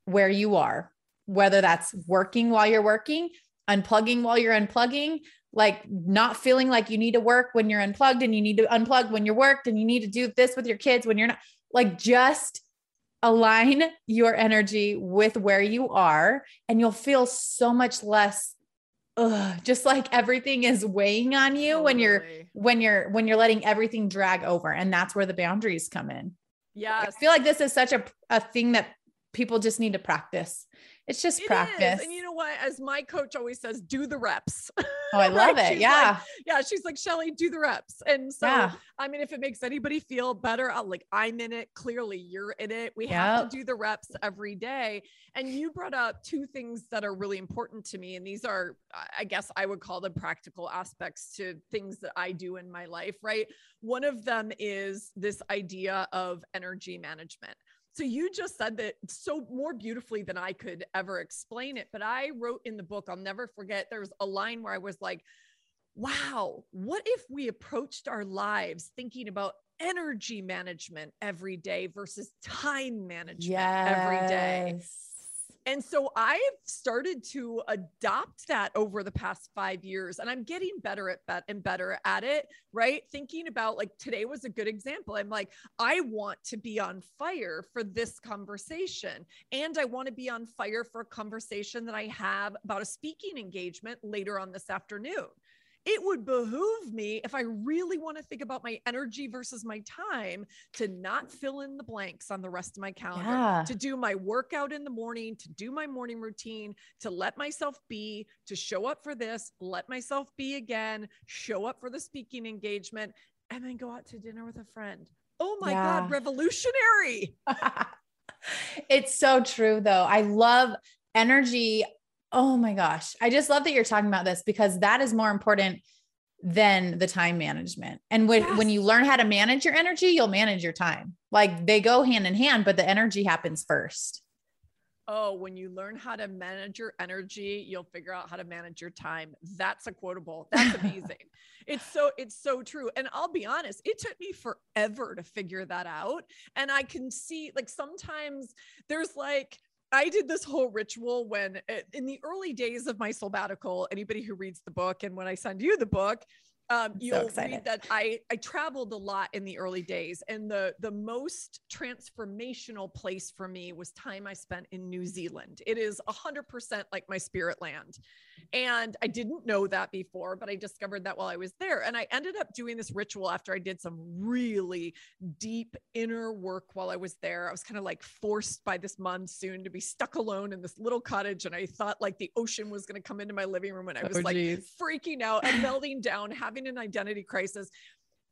S1: where you are, whether that's working while you're working, unplugging while you're unplugging, like not feeling like you need to work when you're unplugged and you need to unplug when you're worked and you need to do this with your kids when you're not like just align your energy with where you are and you'll feel so much less ugh, just like everything is weighing on you totally. when you're when you're when you're letting everything drag over and that's where the boundaries come in.
S3: Yeah
S1: i feel like this is such a, a thing that people just need to practice it's just it practice.
S3: Is. And you know what? As my coach always says, do the reps.
S1: Oh, I love right? it. yeah.
S3: Like, yeah. She's like, Shelley, do the reps. And so, yeah. I mean, if it makes anybody feel better, I'll like, I'm in it. Clearly, you're in it. We yep. have to do the reps every day. And you brought up two things that are really important to me. And these are, I guess I would call them practical aspects to things that I do in my life, right? One of them is this idea of energy management. So you just said that so more beautifully than I could ever explain it. But I wrote in the book, I'll never forget, there was a line where I was like, wow, what if we approached our lives thinking about energy management every day versus time management yes. every day? And so I've started to adopt that over the past five years, and I'm getting better at that and better at it, right? Thinking about like today was a good example. I'm like, I want to be on fire for this conversation, and I want to be on fire for a conversation that I have about a speaking engagement later on this afternoon it would behoove me if I really want to think about my energy versus my time to not fill in the blanks on the rest of my calendar, yeah. to do my workout in the morning, to do my morning routine, to let myself be, to show up for this, let myself be again, show up for the speaking engagement, and then go out to dinner with a friend. Oh my yeah. God, revolutionary.
S1: it's so true, though. I love energy Oh my gosh. I just love that you're talking about this because that is more important than the time management. And when,
S3: Yes.
S1: when you learn how to manage your energy, you'll manage your time. Like they go hand in hand, but the energy happens first.
S3: Oh, when you learn how to manage your energy, you'll figure out how to manage your time. That's a quotable. That's amazing. it's so it's so true. And I'll be honest, it took me forever to figure that out. And I can see like sometimes there's like I did this whole ritual when uh, in the early days of my sabbatical, anybody who reads the book and when I send you the book, um, you'll
S1: excited.
S3: read that I I traveled a lot in the early days, and the the most transformational place for me was time I spent in New Zealand. It is a hundred percent like my spirit land, and I didn't know that before, but I discovered that while I was there, and I ended up doing this ritual after I did some really deep inner work while I was there. I was kind of like forced by this monsoon to be stuck alone in this little cottage, and I thought like the ocean was going to come into my living room, and I was like
S1: oh,
S3: freaking out and melting down, having an identity crisis.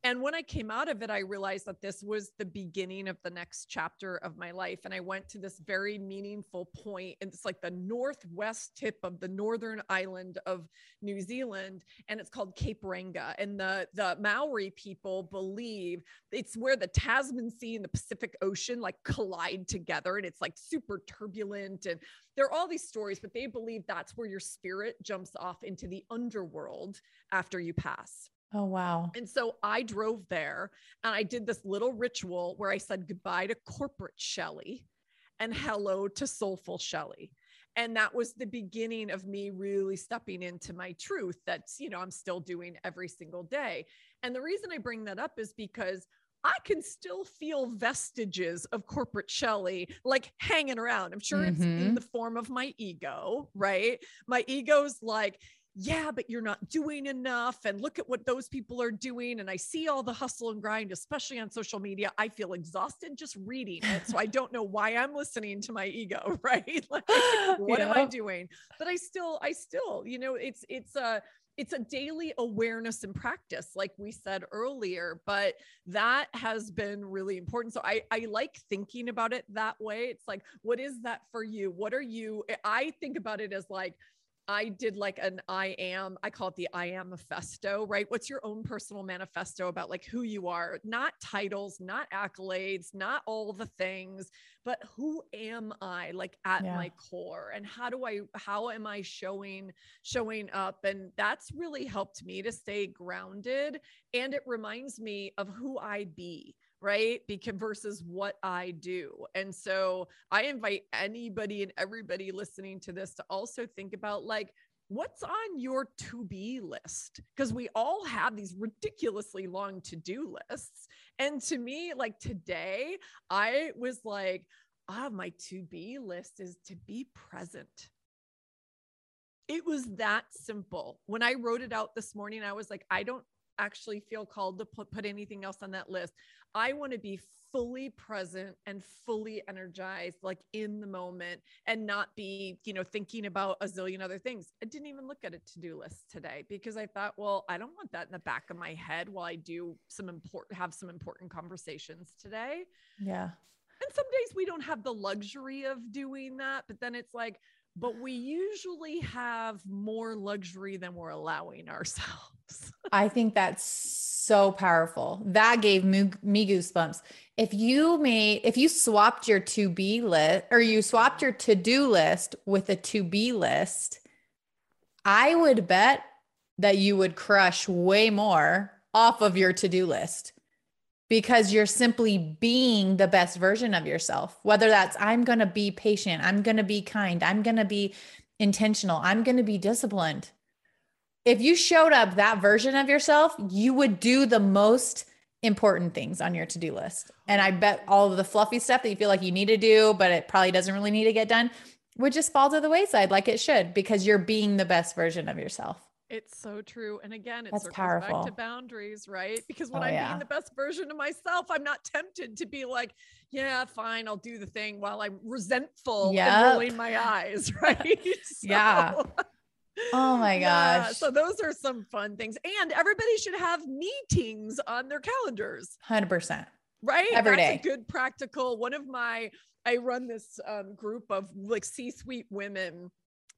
S3: And when I came out of it, I realized that this was the beginning of the next chapter of my life. And I went to this very meaningful point. And it's like the northwest tip of the northern island of New Zealand. And it's called Cape Reinga. And the, the Maori people believe it's where the Tasman Sea and the Pacific Ocean like collide together. And it's like super turbulent. And there are all these stories, but they believe that's where your spirit jumps off into the underworld after you pass.
S1: Oh, wow.
S3: And so I drove there and I did this little ritual where I said goodbye to corporate Shelley and hello to soulful Shelley. And that was the beginning of me really stepping into my truth that's, you know, I'm still doing every single day. And the reason I bring that up is because I can still feel vestiges of corporate Shelley like hanging around. I'm sure it's in
S1: Mhm.
S3: the form of my ego, right? My ego's like, yeah, but you're not doing enough. And look at what those people are doing. And I see all the hustle and grind, especially on social media. I feel exhausted just reading it. So I don't know why I'm listening to my ego, right? Like, what am I doing? But I still, I still, you know, it's, it's a, it's a daily awareness and practice, like we said earlier, but that has been really important. So I, I like thinking about it that way. It's like, what is that for you? What are you? I think about it as like, I did like an I am, I call it the I am manifesto, right? What's your own personal manifesto about like who you are, not titles, not accolades, not all the things, but who am I like at
S1: Yeah.
S3: my core and how do I, how am I showing, showing up? And that's really helped me to stay grounded. And it reminds me of who I be right? Because versus what I do. And so I invite anybody and everybody listening to this to also think about like, what's on your to be list? Because we all have these ridiculously long to do lists. And to me, like today, I was like, ah, my to be list is to be present. It was that simple. When I wrote it out this morning, I was like, I don't actually feel called to put, put anything else on that list. I want to be fully present and fully energized, like in the moment, and not be, you know, thinking about a zillion other things. I didn't even look at a to do list today because I thought, well, I don't want that in the back of my head while I do some important, have some important conversations today.
S1: Yeah.
S3: And some days we don't have the luxury of doing that, but then it's like, but we usually have more luxury than we're allowing ourselves.
S1: I think that's so powerful. That gave me, goosebumps. If you made, if you swapped your to be list or you swapped your to do list with a to be list, I would bet that you would crush way more off of your to do list because you're simply being the best version of yourself. Whether that's, I'm going to be patient, I'm going to be kind, I'm going to be intentional, I'm going to be disciplined if you showed up that version of yourself, you would do the most important things on your to-do list. And I bet all of the fluffy stuff that you feel like you need to do, but it probably doesn't really need to get done, would just fall to the wayside like it should because you're being the best version of yourself.
S3: It's so true. And again, it
S1: That's
S3: circles
S1: powerful.
S3: back to boundaries, right? Because when
S1: Oh,
S3: I'm
S1: yeah.
S3: being the best version of myself, I'm not tempted to be like, yeah, fine, I'll do the thing while I'm resentful
S1: Yep.
S3: and rolling my eyes, right?
S1: Yeah. Oh my
S3: yeah,
S1: gosh.
S3: So those are some fun things. And everybody should have meetings on their calendars,
S1: 100%.
S3: right?
S1: Every
S3: That's
S1: day.
S3: a good practical. One of my I run this um, group of like C-suite women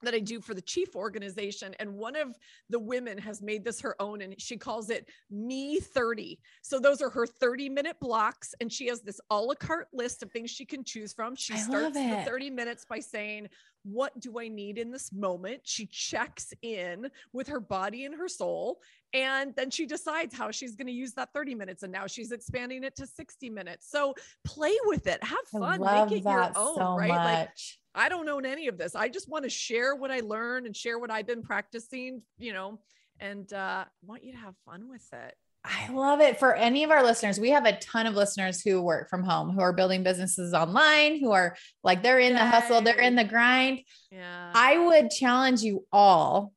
S3: that I do for the chief organization. And one of the women has made this her own and she calls it Me 30. So those are her 30 minute blocks. And she has this a la carte list of things she can choose from. She
S1: I
S3: starts the 30 minutes by saying, What do I need in this moment? She checks in with her body and her soul. And then she decides how she's going to use that 30 minutes. And now she's expanding it to 60 minutes. So play with it, have fun, make it your own,
S1: so
S3: right? Like. I don't own any of this. I just want to share what I learned and share what I've been practicing, you know, and uh, want you to have fun with it.
S1: I love it. For any of our listeners, we have a ton of listeners who work from home, who are building businesses online, who are like they're in the hustle, they're in the grind.
S3: Yeah.
S1: I would challenge you all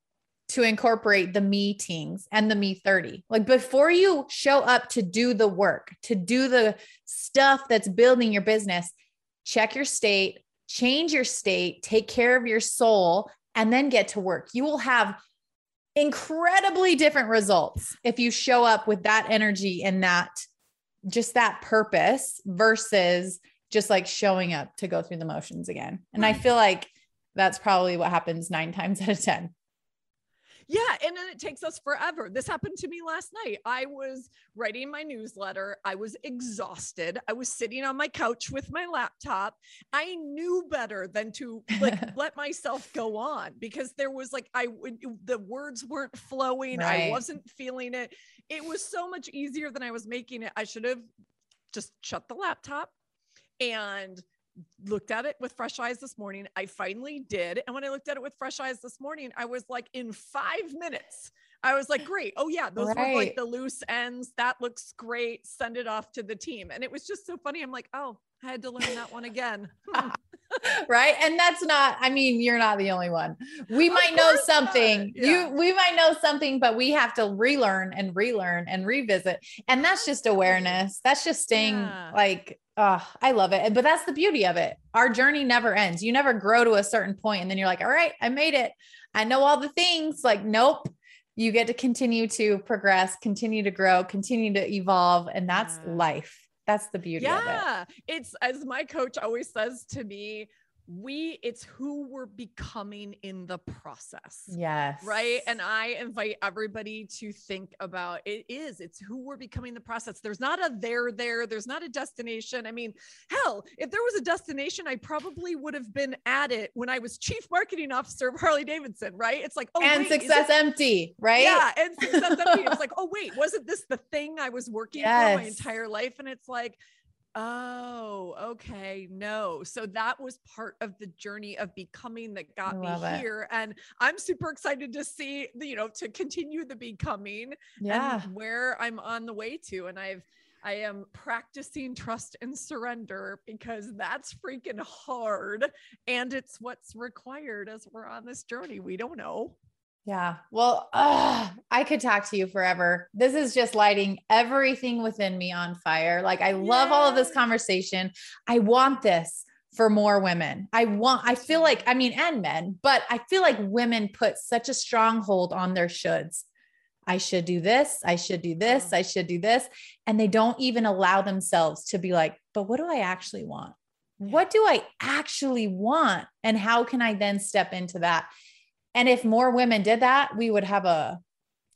S1: to incorporate the meetings and the me 30. Like before you show up to do the work, to do the stuff that's building your business, check your state, change your state, take care of your soul, and then get to work. You will have incredibly different results if you show up with that energy and that just that purpose versus just like showing up to go through the motions again. And I feel like that's probably what happens nine times out of 10.
S3: Yeah. And then it takes us forever. This happened to me last night. I was writing my newsletter. I was exhausted. I was sitting on my couch with my laptop. I knew better than to like let myself go on because there was like, I would, the words weren't flowing. I wasn't feeling it. It was so much easier than I was making it. I should have just shut the laptop and looked at it with fresh eyes this morning. I finally did. And when I looked at it with fresh eyes this morning, I was like, in five minutes, I was like, great. Oh, yeah, those were like the loose ends. That looks great. Send it off to the team. And it was just so funny. I'm like, oh, I had to learn that one again. Hmm.
S1: Right? And that's not i mean you're not the only one. We
S3: Of
S1: might know something
S3: Yeah.
S1: you we might know something but we have to relearn and relearn and revisit. And that's just awareness. That's just staying
S3: Yeah.
S1: like oh i love it. But that's the beauty of it. Our journey never ends. You never grow to a certain point and then you're like all right i made it. I know all the things. Like nope. You get to continue to progress continue to grow continue to evolve and that's
S3: Yeah.
S1: life that's the beauty of it
S3: yeah. It's as my coach always says to me, we it's who we're becoming in the process.
S1: yes.
S3: Right and i invite everybody to think about it is it's who we're becoming the process. There's not a there there. There's not a destination. I mean hell if there was a destination i probably would have been at it when i was chief marketing officer of harley davidson right? It's like oh
S1: and
S3: wait,
S1: success
S3: it-
S1: empty, right?
S3: yeah and success empty. it's like oh wait wasn't this the thing i was working for my entire life? And it's like Oh, okay. No. So that was part of the journey of becoming that got me
S1: it.
S3: here. And I'm super excited to see, the, you know, to continue the becoming
S1: Yeah.
S3: and where I'm on the way to. And I've, I am practicing trust and surrender because that's freaking hard. And it's what's required as we're on this journey. We don't know.
S1: Yeah. Well, uh, I could talk to you forever. This is just lighting everything within me on fire. Like, I love all of this conversation. I want this for more women. I want, I feel like, I mean, and men, but I feel like women put such a stronghold on their shoulds. I should do this. I should do this. I should do this. And they don't even allow themselves to be like, but what do I actually want? What do I actually want? And how can I then step into that? And if more women did that, we would have a,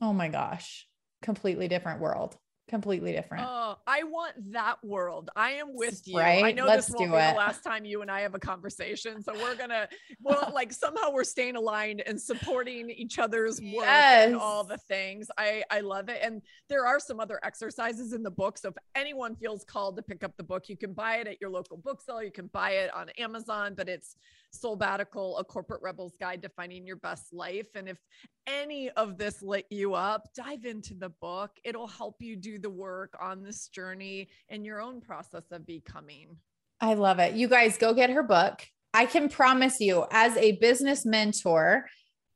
S1: oh my gosh, completely different world. Completely different.
S3: Oh, I want that world. I am with you. I know
S1: Let's
S3: this won't be
S1: it.
S3: the last time you and I have a conversation. So we're gonna well, like somehow we're staying aligned and supporting each other's work and all the things. I I love it. And there are some other exercises in the book. So if anyone feels called to pick up the book, you can buy it at your local bookseller. You can buy it on Amazon, but it's Soulbbatical, a corporate rebel's guide to finding your best life. And if any of this lit you up, dive into the book. It'll help you do the work on this journey and your own process of becoming.
S1: I love it. You guys go get her book. I can promise you, as a business mentor,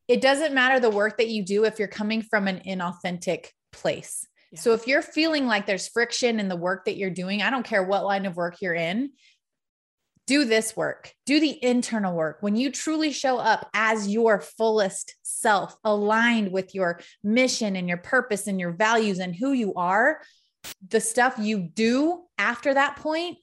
S1: it doesn't matter the work that you do if you're coming from an inauthentic place.
S3: Yeah.
S1: So if you're feeling like there's friction in the work that you're doing, I don't care what line of work you're in, do this work, do the internal work. When you truly show up as your fullest self, aligned with your mission and your purpose and your values and who you are, the stuff you do after that point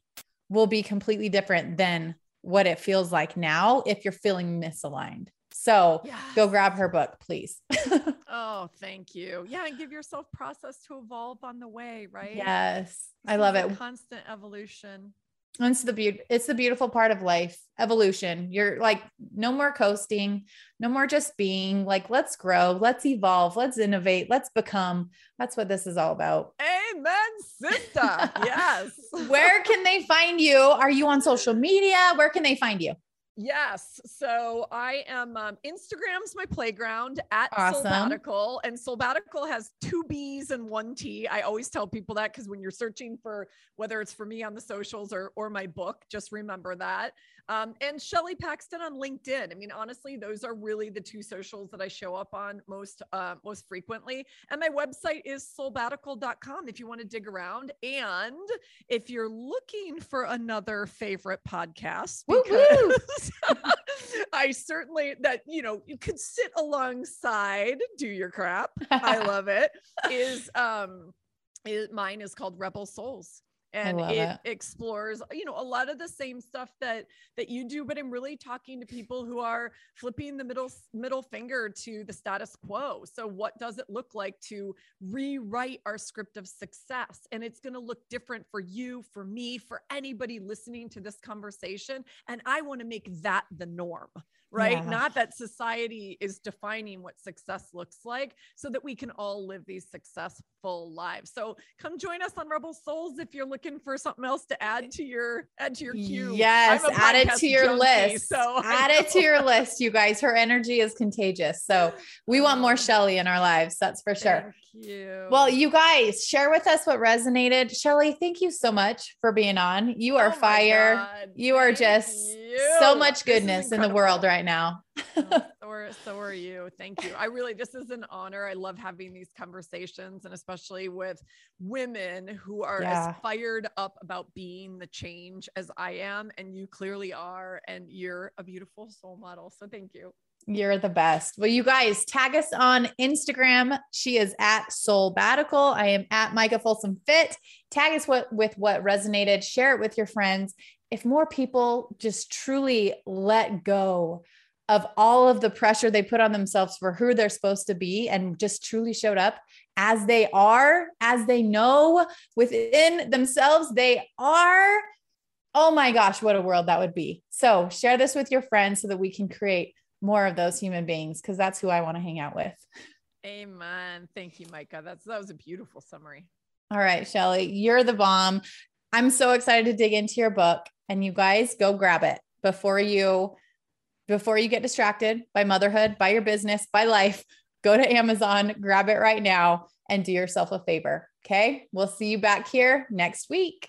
S1: will be completely different than what it feels like now if you're feeling misaligned. So yes. go grab her book, please.
S3: oh, thank you. Yeah, and give yourself process to evolve on the way, right?
S1: Yes. This I love it.
S3: Constant evolution.
S1: It's the beauty. It's the beautiful part of life. Evolution. You're like no more coasting, no more just being. Like let's grow, let's evolve, let's innovate, let's become. That's what this is all about.
S3: Amen, sister. yes.
S1: Where can they find you? Are you on social media? Where can they find you?
S3: Yes. So I am um, Instagram's my playground at awesome. Soulbbatical, and Soulbbatical has two B's and one T. I always tell people that because when you're searching for whether it's for me on the socials or or my book, just remember that. Um, and Shelley Paxton on LinkedIn. I mean, honestly, those are really the two socials that I show up on most uh, most frequently. And my website is soulbbatical.com if you want to dig around. And if you're looking for another favorite podcast, because I certainly that you know you could sit alongside do your crap. I love it. Is um it, mine is called Rebel Souls and it, it, explores you know a lot of the same stuff that that you do but i'm really talking to people who are flipping the middle middle finger to the status quo so what does it look like to rewrite our script of success and it's going to look different for you for me for anybody listening to this conversation and i want to make that the norm right? Yeah. Not that society is defining what success looks like so that we can all live these successful lives. So come join us on Rebel Souls if you're looking for something else to add to your add to your queue.
S1: Yes, add it to your junkie, list. So add it to your list, you guys. Her energy is contagious. So we want more Shelley in our lives. That's for sure.
S3: Thank you.
S1: Well, you guys share with us what resonated. Shelley, thank you so much for being on. You are oh fire. You are just you. so much goodness in the world right now.
S3: Oh, so, are, so are you. Thank you. I really, this is an honor. I love having these conversations and especially with women who are yeah. as fired up about being the change as I am. And you clearly are. And you're a beautiful soul model. So thank you.
S1: You're the best. Well, you guys tag us on Instagram. She is at Soul Soulbbatical. I am at Micah Folsom Fit. Tag us what, with what resonated. Share it with your friends. If more people just truly let go of all of the pressure they put on themselves for who they're supposed to be and just truly showed up as they are, as they know within themselves, they are. Oh my gosh, what a world that would be. So share this with your friends so that we can create more of those human beings because that's who I want to hang out with.
S3: Amen. Thank you, Micah. That's that was a beautiful summary.
S1: All right, Shelley, you're the bomb. I'm so excited to dig into your book and you guys go grab it before you before you get distracted by motherhood, by your business, by life. Go to Amazon, grab it right now and do yourself a favor. Okay? We'll see you back here next week.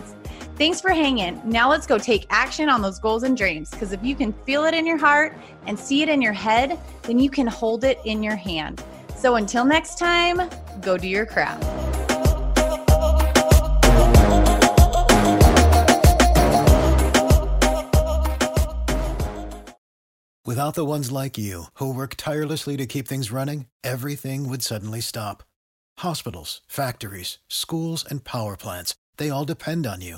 S1: Thanks for hanging. Now let's go take action on those goals and dreams because if you can feel it in your heart and see it in your head, then you can hold it in your hand. So until next time, go do your crap.
S4: Without the ones like you who work tirelessly to keep things running, everything would suddenly stop. Hospitals, factories, schools, and power plants, they all depend on you.